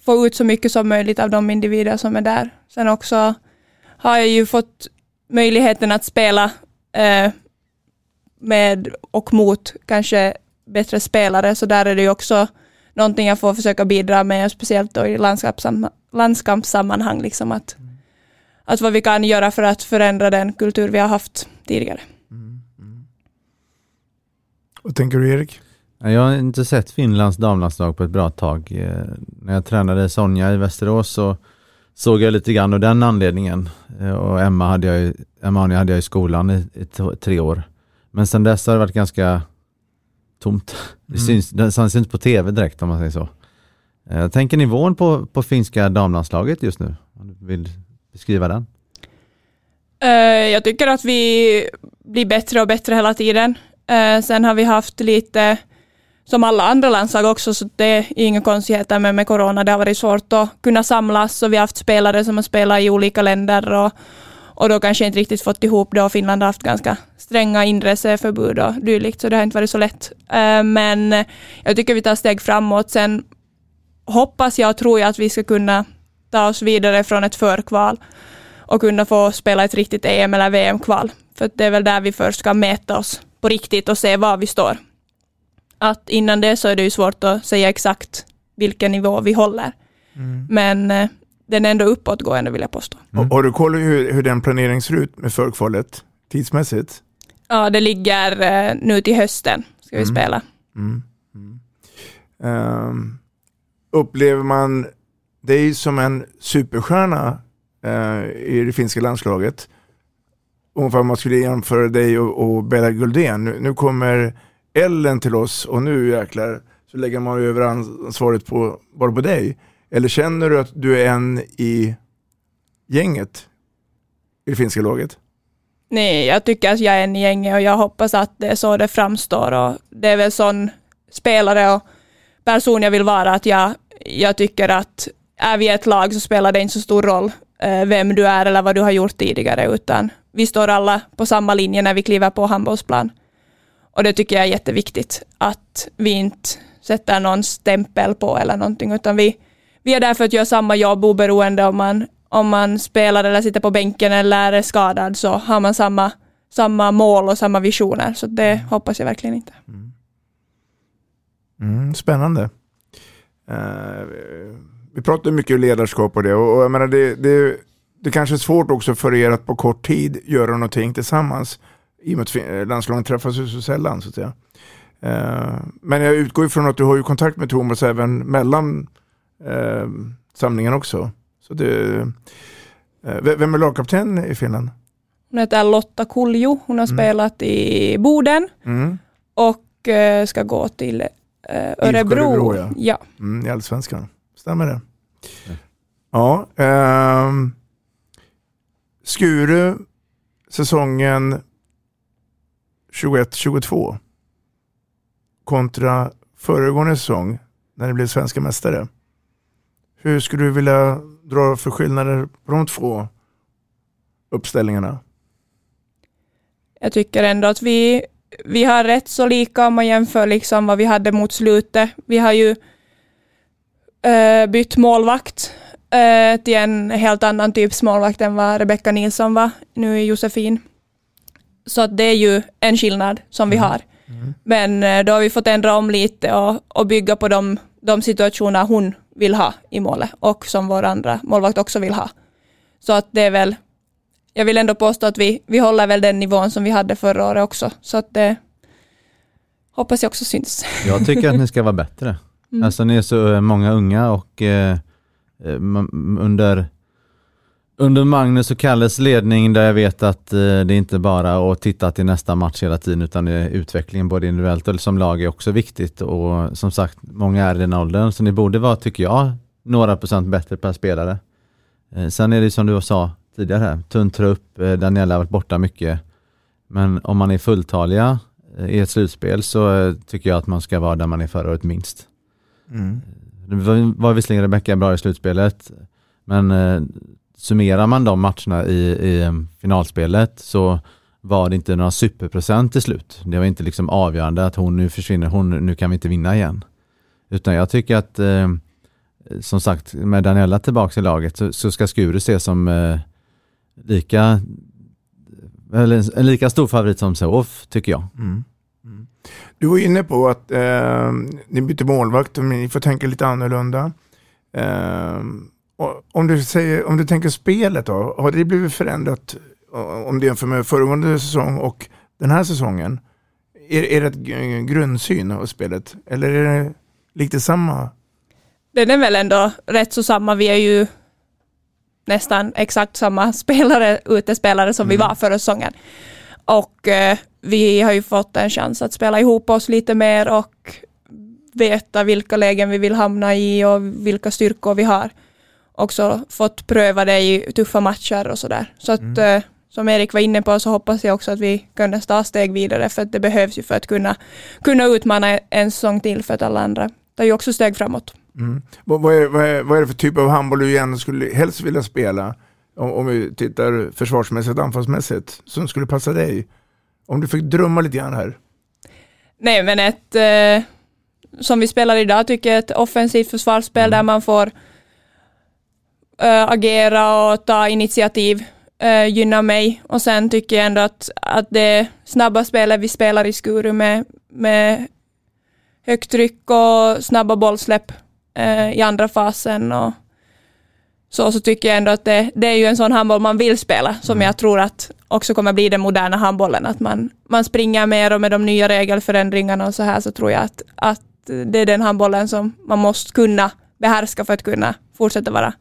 få ut så mycket som möjligt av de individer som är där. Sen också har jag ju fått möjligheten att spela eh, med och mot kanske bättre spelare, så där är det ju också någonting jag får försöka bidra med, speciellt då i landskampssammanhang, liksom att, mm att vad vi kan göra för att förändra den kultur vi har haft tidigare. Vad tänker du Erik? Nej, Jag har inte sett Finlands damlandslag på ett bra tag. Eh, När jag tränade Sonja i Västerås så såg jag lite grann av den anledningen. Eh, Och Emma hade jag, i- Emma hade jag i skolan i, i tre år. Men sen dess har det varit ganska tomt. Det Mm. syns, det syns inte på tv direkt om man säger så. Eh, Jag tänker nivån på, på finska damlandslaget just nu. Om du vill beskriva den? Eh, jag tycker att vi blir bättre och bättre hela tiden. Eh, sen har vi haft lite, som alla andra landslag också, så det är inga konstigheter med, med corona. Det har varit svårt att kunna samlas och vi har haft spelare som har spelat i olika länder och, och då kanske inte riktigt fått ihop det och Finland har haft ganska stränga inreseförbud och dylikt, så det har inte varit så lätt. Eh, men jag tycker vi tar steg framåt. Sen hoppas jag och tror jag att vi ska kunna ta oss vidare från ett förkval och kunna få spela ett riktigt EM eller VM-kval. För att det är väl där vi först ska mäta oss på riktigt och se var vi står. Att innan det så är det ju svårt att säga exakt vilken nivå vi håller. Men eh, den är ändå uppåtgående vill jag påstå. Och Har du koll hur, hur den planeringen ser ut med förkvalet tidsmässigt? Ja, det ligger eh, nu till hösten ska vi Mm. spela. Mm. Mm. Ehm, det är dig som en superstjärna eh, i det finska landslaget? Ungefär om man skulle jämföra dig och, och Bella Guldén. Nu, nu kommer Ellen till oss och nu jäklar så lägger man över ansvaret på, bara på dig. Eller känner du att du är en i gänget i det finska laget? Nej, jag tycker att jag är en i gänget och jag hoppas att det är så det framstår och det är väl sån spelare och person jag vill vara att jag, jag tycker att är vi ett lag så spelar det inte så stor roll eh, vem du är eller vad du har gjort tidigare utan vi står alla på samma linje när vi kliver på handbollsplan. Och det tycker jag är jätteviktigt att vi inte sätter någon stämpel på eller någonting utan vi, vi är där för att göra samma jobb oberoende om man, om man spelar eller sitter på bänken eller är skadad så har man samma, samma mål och samma visioner. Så det hoppas jag verkligen inte. Mm, spännande. Eh, vi pratar mycket ledarskap och det. Och, och jag menar det, det, det kanske är svårt också för er att på kort tid göra någonting tillsammans. I och med att landslagen träffas ju så sällan så att säga. Eh, men jag utgår ifrån att du har ju kontakt med Thomas även mellan eh, samlingen också. Så det, eh, vem är lagkapten i Finland? Hon heter Lotta Kulju. Hon har spelat i Boden Mm. och eh, ska gå till eh, Örebro. Örebro, ja. ja. Mm, I Allsvenskan. Stämmer det? Ja. ehm, Skuru, säsongen 21-22 kontra föregående säsong när ni blev svenska mästare. Hur skulle du vilja dra för skillnader på de två uppställningarna? Jag tycker ändå att vi, vi har rätt så lika om man jämför liksom vad vi hade mot slutet. Vi har ju eh, bytt målvakt eh, till en helt annan typs målvakt än vad Rebecka Nilsson var nu i Josefin. Så att det är ju en skillnad som vi har. Men eh, då har vi fått ändra om lite och, och bygga på de, de situationer hon vill ha i målet och som vår andra målvakt också vill ha. Så att det är väl, jag vill ändå påstå att vi, vi håller väl den nivån som vi hade förra året också. Så att det hoppas jag också syns. Jag tycker att ni ska vara bättre. Mm. Alltså ni är så eh, många unga och eh, eh under, under Magnus och Kalles ledning där jag vet att eh, det inte bara är att titta till nästa match hela tiden utan utvecklingen både individuellt och som lag är också viktigt och som sagt många är i den åldern så ni borde vara, tycker jag, några procent bättre per spelare. Eh, sen är det som du sa tidigare här, tunn trupp, eh, Daniela har varit borta mycket men om man är fulltaliga eh, i ett slutspel så tycker jag att man ska vara där man är förra året minst. Mm. Det var, visserligen Rebecka bra i slutspelet, men eh, summerar man de matcherna i, i eh, finalspelet så var det inte några superprocent till slut. Det var inte liksom avgörande att hon nu försvinner, hon, nu kan vi inte vinna igen. Utan jag tycker att, eh, som sagt, med Daniela tillbaka i laget så, så ska Skuru ses som eh, lika, eller en, lika stor favorit som Sävehof, tycker jag. Mm. Mm. Du var inne på att eh, ni bytte målvakt och ni får tänka lite annorlunda. Eh, om, du säger, om du tänker spelet då, har det blivit förändrat eh, om du jämför med föregående säsong och den här säsongen? Är, är det ett grundsyn av spelet eller är det lite samma? Den är väl ändå rätt så samma. Vi är ju nästan exakt samma spelare, utespelare som vi var förra säsongen. Och eh, vi har ju fått en chans att spela ihop oss lite mer och veta vilka lägen vi vill hamna i och vilka styrkor vi har. Också fått pröva det i tuffa matcher och sådär. Så att eh, som Erik var inne på så hoppas jag också att vi kan ta steg vidare för att det behövs ju för att kunna, kunna utmana en säsong till för att alla andra tar ju också steg framåt. Mm. Vad, vad, är, vad, är, vad är det för typ av handboll du igen skulle helst vilja spela? Om, om vi tittar försvarsmässigt, anfallsmässigt, som skulle passa dig? Om du fick drömma lite grann här. Nej, men ett, eh, som vi spelar idag, tycker jag ett offensivt försvarsspel där man får eh, agera och ta initiativ eh, gynnar mig. Och sen tycker jag ändå att, att det snabba spelet vi spelar i Skuru med, med högt tryck och snabba bollsläpp eh, i andra fasen och så, så tycker jag ändå att det, det är ju en sån handboll man vill spela, som jag tror att också kommer bli den moderna handbollen, att man, man springer mer och med de nya regelförändringarna och så här så tror jag att, att det är den handbollen som man måste kunna behärska för att kunna fortsätta vara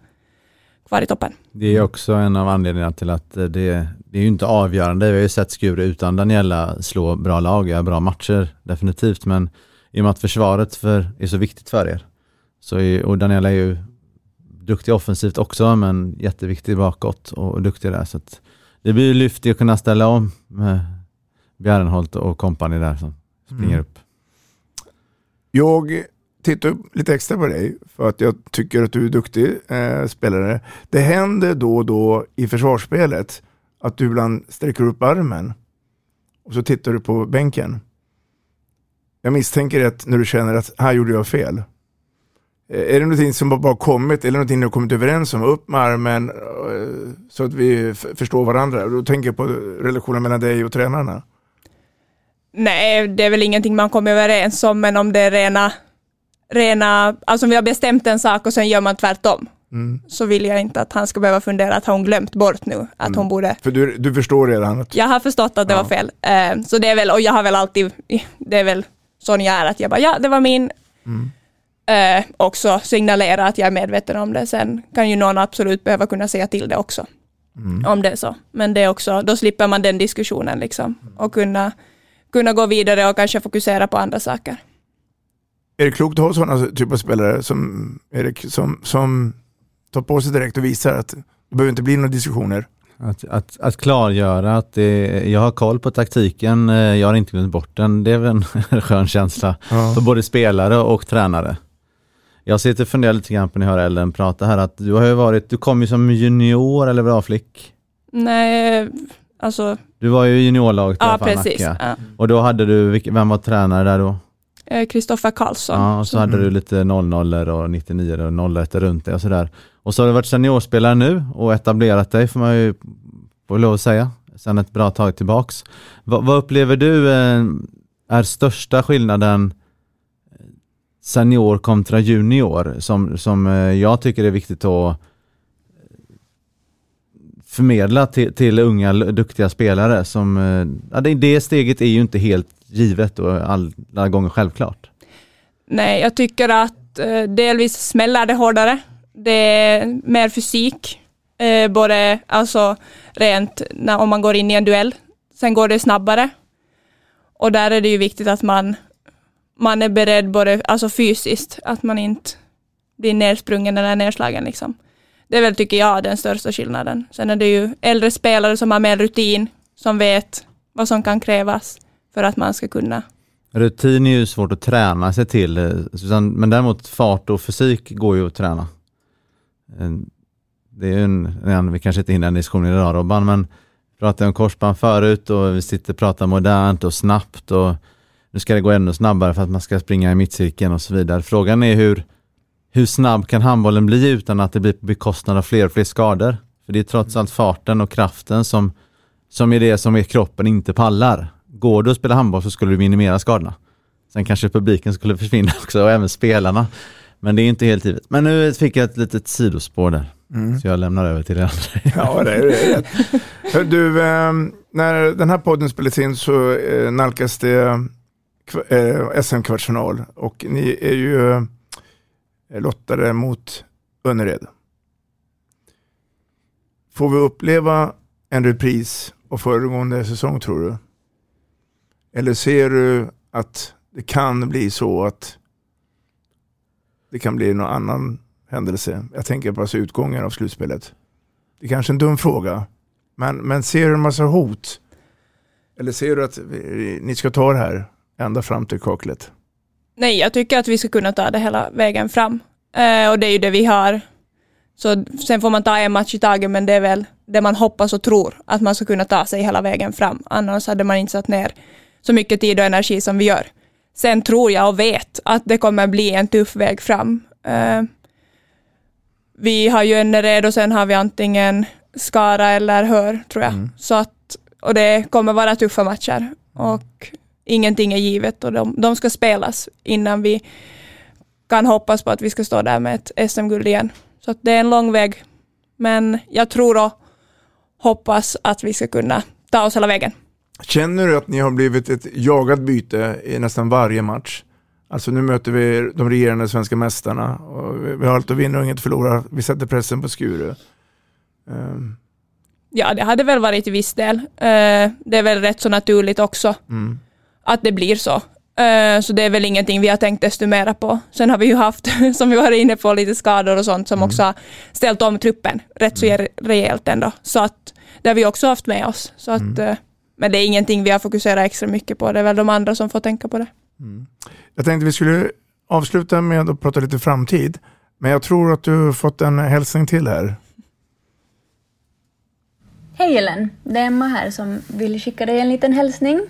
kvar i toppen. Det är också en av anledningarna till att det, det är ju inte avgörande. Vi har ju sett Skuru utan Daniela slå bra lag, göra bra matcher, definitivt. Men i och med att försvaret för, är så viktigt för er, så är, och Daniela är ju duktig offensivt också, men jätteviktig bakåt och, och duktig där. Så att det blir ju lyft i att kunna ställa om med Bjärrenholt och kompani där som springer Mm. upp. Jag tittar lite extra på dig för att jag tycker att du är duktig eh, spelare. Det händer då och då i försvarsspelet att du ibland sträcker upp armen och så tittar du på bänken. Jag misstänker att när du känner att här gjorde jag fel. Eh, Är det någonting som bara kommit eller någonting du har kommit överens om? Upp med armen eh, så att vi förstår varandra. Då tänker jag på relationen mellan dig och tränarna. Nej, det är väl ingenting man kommer överens om, men om det är rena, rena, alltså om vi har bestämt en sak och sen gör man tvärtom, Mm. så vill jag inte att han ska behöva fundera att hon glömt bort nu, att hon borde För du, du förstår redan att Jag har förstått att det Ja. var fel. Eh, så det är väl, och jag har väl alltid, det är väl sån jag är, att jag bara, ja det var min. Mm. Eh, också signalera att jag är medveten om det. Sen kan ju någon absolut behöva kunna säga till det också. Mm. Om det är så. Men det är också, då slipper man den diskussionen liksom. Och kunna, kunna gå vidare och kanske fokusera på andra saker. Är det klokt att ha sådana typer av spelare som Erik som, som tar på sig direkt och visar att det behöver inte bli några diskussioner? Att, att, att klargöra att det, jag har koll på taktiken, eh, jag har inte glömt bort den. Det är väl en skön känsla Ja. för både spelare och tränare. Jag sitter och funderar lite grann på när jag hör Ellen prata här att du har ju varit, du kom ju som junior eller bra flick. Nej, alltså, Du var ju i juniorlaget Ja, precis. Ja. Och då hade du, vem var tränare där då? eh, Kristoffer Karlsson. Ja, och så hade du lite 00 och 99 och 01 runt dig och sådär. Och så har du varit seniorspelare nu och etablerat dig får man ju får lov att säga, sen ett bra tag tillbaks. Va, vad upplever du eh, är största skillnaden senior kontra junior som, som eh, jag tycker är viktigt att förmedla till, till unga duktiga spelare. Som, eh, ja, det, det steget är ju inte helt givet och alla gånger självklart. Nej, jag tycker att eh, delvis smäller det hårdare. Det är mer fysik, eh, både alltså rent när, om man går in i en duell. Sen går det snabbare. Och där är det ju viktigt att man, man är beredd både alltså fysiskt, att man inte blir nersprungen eller nedslagen. Liksom. Det är väl, tycker jag, den största skillnaden. Sen är det ju äldre spelare som har mer rutin, som vet vad som kan krävas för att man ska kunna Rutin är ju svårt att träna sig till, eh, men däremot fart och fysik går ju att träna. Eh, det är ju en, vi kanske inte hinner en diskussion idag Robban, men vi pratade om korsband förut och vi sitter och pratar modernt och snabbt och nu ska det gå ännu snabbare för att man ska springa i mittcirkeln och så vidare. Frågan är hur, hur snabb kan handbollen bli utan att det blir på bekostnad av fler och fler skador? För det är trots allt farten och kraften som, som är det som är kroppen inte pallar. Går du att spela handboll så skulle du minimera skadorna. Sen kanske publiken skulle försvinna också och även spelarna. Men det är inte helt givet. Men nu fick jag ett litet sidospår där. Mm. Så jag lämnar över till det andra. Ja, det är rätt. Du, eh, när den här podden spelas in så eh, nalkas det Eh, SM-kvartsfinal och ni är ju eh, lottade mot Önnered. Får vi uppleva en repris av föregående säsong tror du? Eller ser du att det kan bli så att det kan bli någon annan händelse? Jag tänker på alltså utgången av slutspelet. Det är kanske är en dum fråga, men, men ser du en massa hot? Eller ser du att ni ska ta det här ända fram till kaklet? Nej, jag tycker att vi ska kunna ta det hela vägen fram. Eh, och det är ju det vi har. Så sen får man ta en match i taget, men det är väl det man hoppas och tror, att man ska kunna ta sig hela vägen fram. Annars hade man inte satt ner så mycket tid och energi som vi gör. Sen tror jag och vet att det kommer bli en tuff väg fram. Uh, vi har ju Önnered och sen har vi antingen Skara eller Hör, tror jag. Mm. Så att, och det kommer vara tuffa matcher. Och ingenting är givet och de, de ska spelas innan vi kan hoppas på att vi ska stå där med ett SM-guld igen. Så det är en lång väg. Men jag tror och hoppas att vi ska kunna ta oss hela vägen. Känner du att ni har blivit ett jagat byte i nästan varje match? Alltså nu möter vi de regerande svenska mästarna. Och vi har allt att vinna och inget att förlora. Vi sätter pressen på Skuru. Um. Ja, det hade väl varit i viss del. Uh, det är väl rätt så naturligt också mm. Att det blir så. Uh, så det är väl ingenting vi har tänkt desto mera på. Sen har vi ju haft, som vi var inne på, lite skador och sånt som mm. också har ställt om truppen rätt så mm. rejält ändå. Så att det har vi också haft med oss. Så att, uh, men det är ingenting vi har fokuserat extra mycket på. Det är väl de andra som får tänka på det. Mm. Jag tänkte vi skulle avsluta med att prata lite framtid. Men jag tror att du har fått en hälsning till här. Hej Ellen, det är Emma här som vill skicka dig en liten hälsning.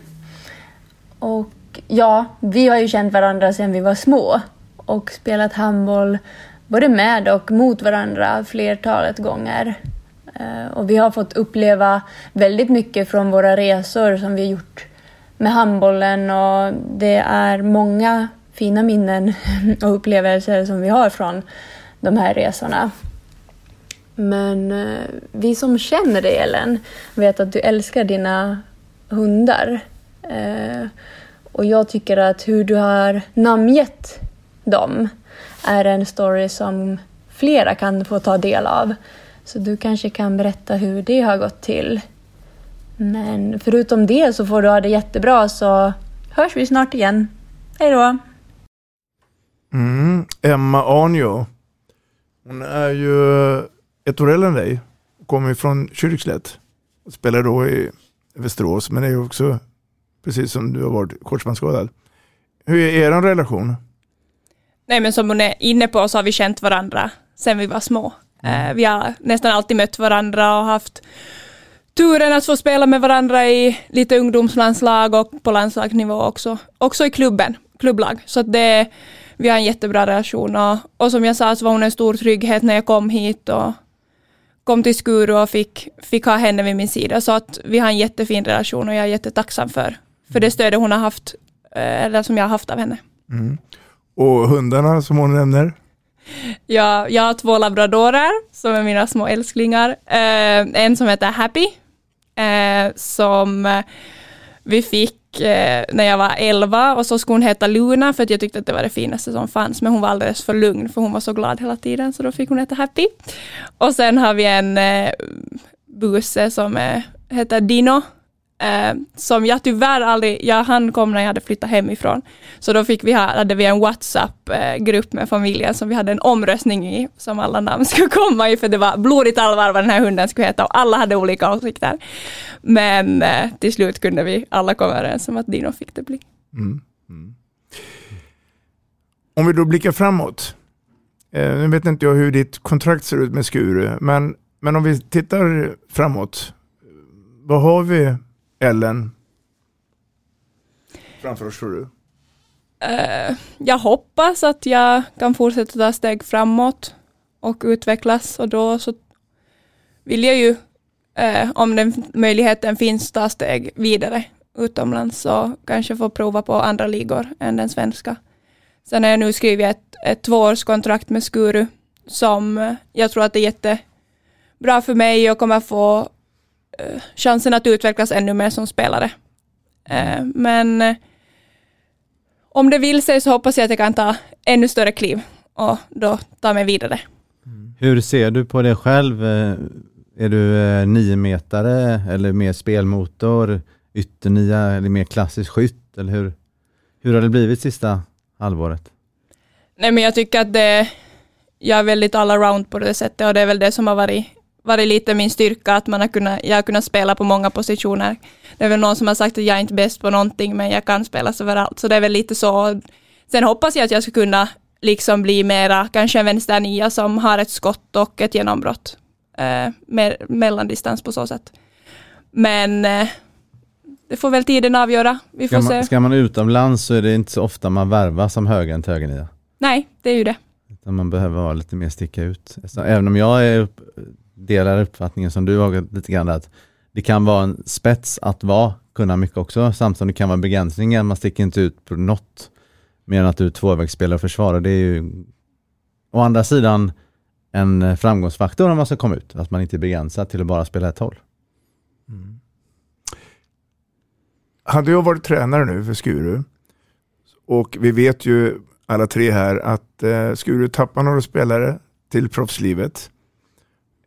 Och ja, vi har ju känt varandra sedan vi var små och spelat handboll både med och mot varandra flertalet gånger. Eh, och vi har fått uppleva väldigt mycket från våra resor som vi har gjort med handbollen och det är många fina minnen och upplevelser som vi har från de här resorna. Men eh, vi som känner dig Ellen vet att du älskar dina hundar. Eh, och jag tycker att hur du har namngett dem är en story som flera kan få ta del av. Så du kanske kan berätta hur det har gått till. Men förutom det så får du ha det jättebra så hörs vi snart igen. Hej då! Mm, Emma Arnio. Hon är ju ett år äldre än dig. Kommer från Kyrkslätt. Spelar då i Västerås men är ju också precis som du har varit korsbandsskadad. Hur är er relation? Nej men som hon är inne på så har vi känt varandra sedan vi var små. Mm. Vi har nästan alltid mött varandra och haft turen att få spela med varandra i lite ungdomslandslag och på landslagsnivå också. Också i klubben, klubblag. Så att det, vi har en jättebra relation och, och som jag sa så var hon en stor trygghet när jag kom hit och kom till Skuru och fick, fick ha henne vid min sida. Så att vi har en jättefin relation och jag är jättetacksam för, för det stödet hon har haft, eh, eller som jag har haft av henne. Mm. Och hundarna som hon nämner? Jag, jag har två labradorer som är mina små älsklingar. Eh, en som heter Happy, eh, som eh, vi fick eh, när jag var 11 och så skulle hon heta Luna för att jag tyckte att det var det finaste som fanns. Men hon var alldeles för lugn för hon var så glad hela tiden så då fick hon heta Happy. Och sen har vi en eh, buse som heter Dino eh, som jag tyvärr aldrig, jag han kom när jag hade flyttat hemifrån. Så då fick vi ha, hade vi en WhatsApp-grupp med familjen som vi hade en omröstning i, som alla namn skulle komma i, för det var blodigt allvar vad den här hunden skulle heta och alla hade olika åsikter. Men eh, till slut kunde vi alla komma överens om att Dino fick det bli. Mm. Mm. Om vi då blickar framåt. Eh, nu vet inte jag hur ditt kontrakt ser ut med Skuru, men, men om vi tittar framåt. Vad har vi Ellen framför oss tror du? Uh, jag hoppas att jag kan fortsätta ta steg framåt och utvecklas och då så vill jag ju, uh, om den möjligheten finns, ta steg vidare utomlands och kanske få prova på andra ligor än den svenska. Sen har jag nu skrivit ett, ett tvåårskontrakt med Skuru som eh, jag tror att det är jättebra för mig och kommer få chansen att utvecklas ännu mer som spelare. Eh, men eh, om det vill sig så hoppas jag att jag kan ta ännu större kliv och då ta mig vidare. Hur ser du på det själv? Är du niometare eller mer spelmotor, ytternia eller mer klassisk skytt? Eller hur, hur har det blivit sista halvåret? Nej men jag tycker att det, jag är väldigt allround på det sättet och det är väl det som har varit varit lite min styrka, att man har kunnat, jag har kunnat spela på många positioner. Det är väl någon som har sagt att jag är inte bäst på någonting, men jag kan spela överallt, så det är väl lite så. Sen hoppas jag att jag ska kunna liksom bli mera, kanske en vänsternia som har ett skott och ett genombrott. Eh, mer mellandistans på så sätt. Men eh, det får väl tiden avgöra. Vi får ska, man, se. ska man utomlands så är det inte så ofta man värvar som höger till högernia. Nej, det är ju det. Utan man behöver vara lite mer sticka ut. Så även om jag är upp, delar uppfattningen som du har lite grann att det kan vara en spets att vara, kunna mycket också, samtidigt som det kan vara begränsningen, man sticker inte ut på något mer än att du är tvåvägsspelare och försvarare. Det är ju å andra sidan en framgångsfaktor om man ska komma ut, att man inte är begränsad till att bara spela ett håll. Mm. Hade jag varit tränare nu för Skuru och vi vet ju alla tre här att eh, Skuru tappar några spelare till proffslivet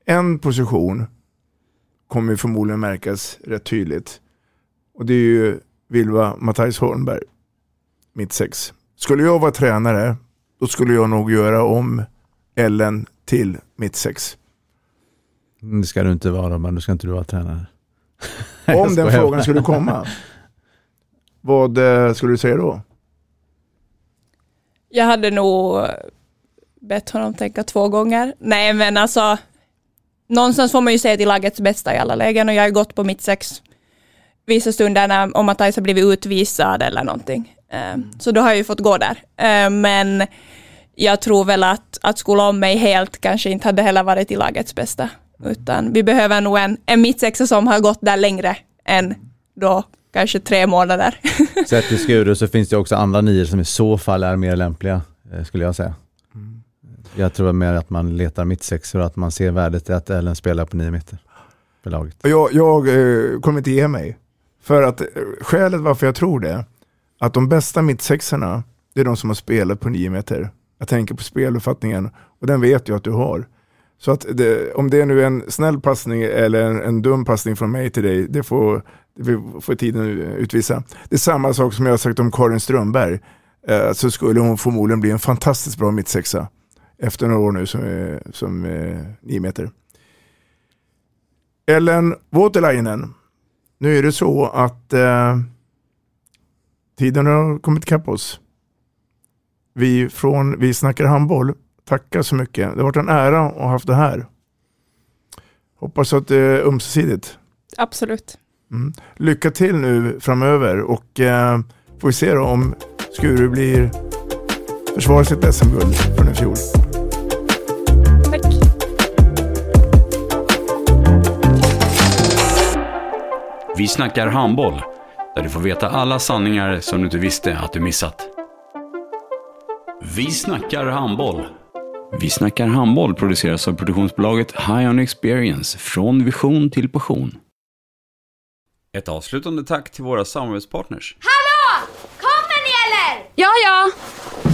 en position kommer förmodligen märkas rätt tydligt. Och det är ju Vilva Matthijs Holmberg, mitt sex. Skulle jag vara tränare, då skulle jag nog göra om Ellen till mitt sex. Det ska du inte vara, men du ska inte du vara tränare. Om den frågan skulle komma, vad eh, skulle du säga då? Jag hade nog bett honom tänka två gånger. Nej men alltså, någonstans får man ju se till lagets bästa i alla lägen och jag har gått på mitt sex vissa stunder när, om Matthijs har blivit utvisad eller någonting. Uh, så då har jag ju fått gå där. Uh, men jag tror väl att, att skola om mig helt kanske inte hade heller varit till lagets bästa. Utan vi behöver nog en, en mittsexa som har gått där längre än då kanske tre månader. Sett till Skuru så finns det också andra nior som i så fall är mer lämpliga, eh, skulle jag säga. Jag tror mer att man letar mittsexor och att man ser värdet i att Ellen spelar på nio meter för laget. Jag, jag eh, kommer inte ge mig. För att eh, skälet varför jag tror det, att de bästa mittsexorna, det är de som har spelat på nio meter. Jag tänker på speluppfattningen och den vet jag att du har. Så att det, om det är nu en snäll passning eller en, en dum passning från mig till dig, det får, det får tiden utvisa. Det är samma sak som jag har sagt om Karin Strömberg. Eh, så skulle hon förmodligen bli en fantastiskt bra mittsexa efter några år nu som, som eh, nio meter. Ellen Voutilainen, nu är det så att eh, tiden har kommit ikapp oss. Vi från Vi snackar handboll tackar så mycket. Det har varit en ära att ha haft det här. Hoppas att det är ömsesidigt. Absolut. Mm. Lycka till nu framöver och eh, får vi se om Skuru blir försvarar sitt SM-guld från i fjol. Vi snackar handboll, där du får veta alla sanningar som du inte visste att du missat. Vi snackar handboll. Vi snackar handboll produceras av produktionsbolaget High On Experience från vision till passion. Ett avslutande tack till våra samarbetspartners. Hallå! Kommer ni eller? Ja, ja.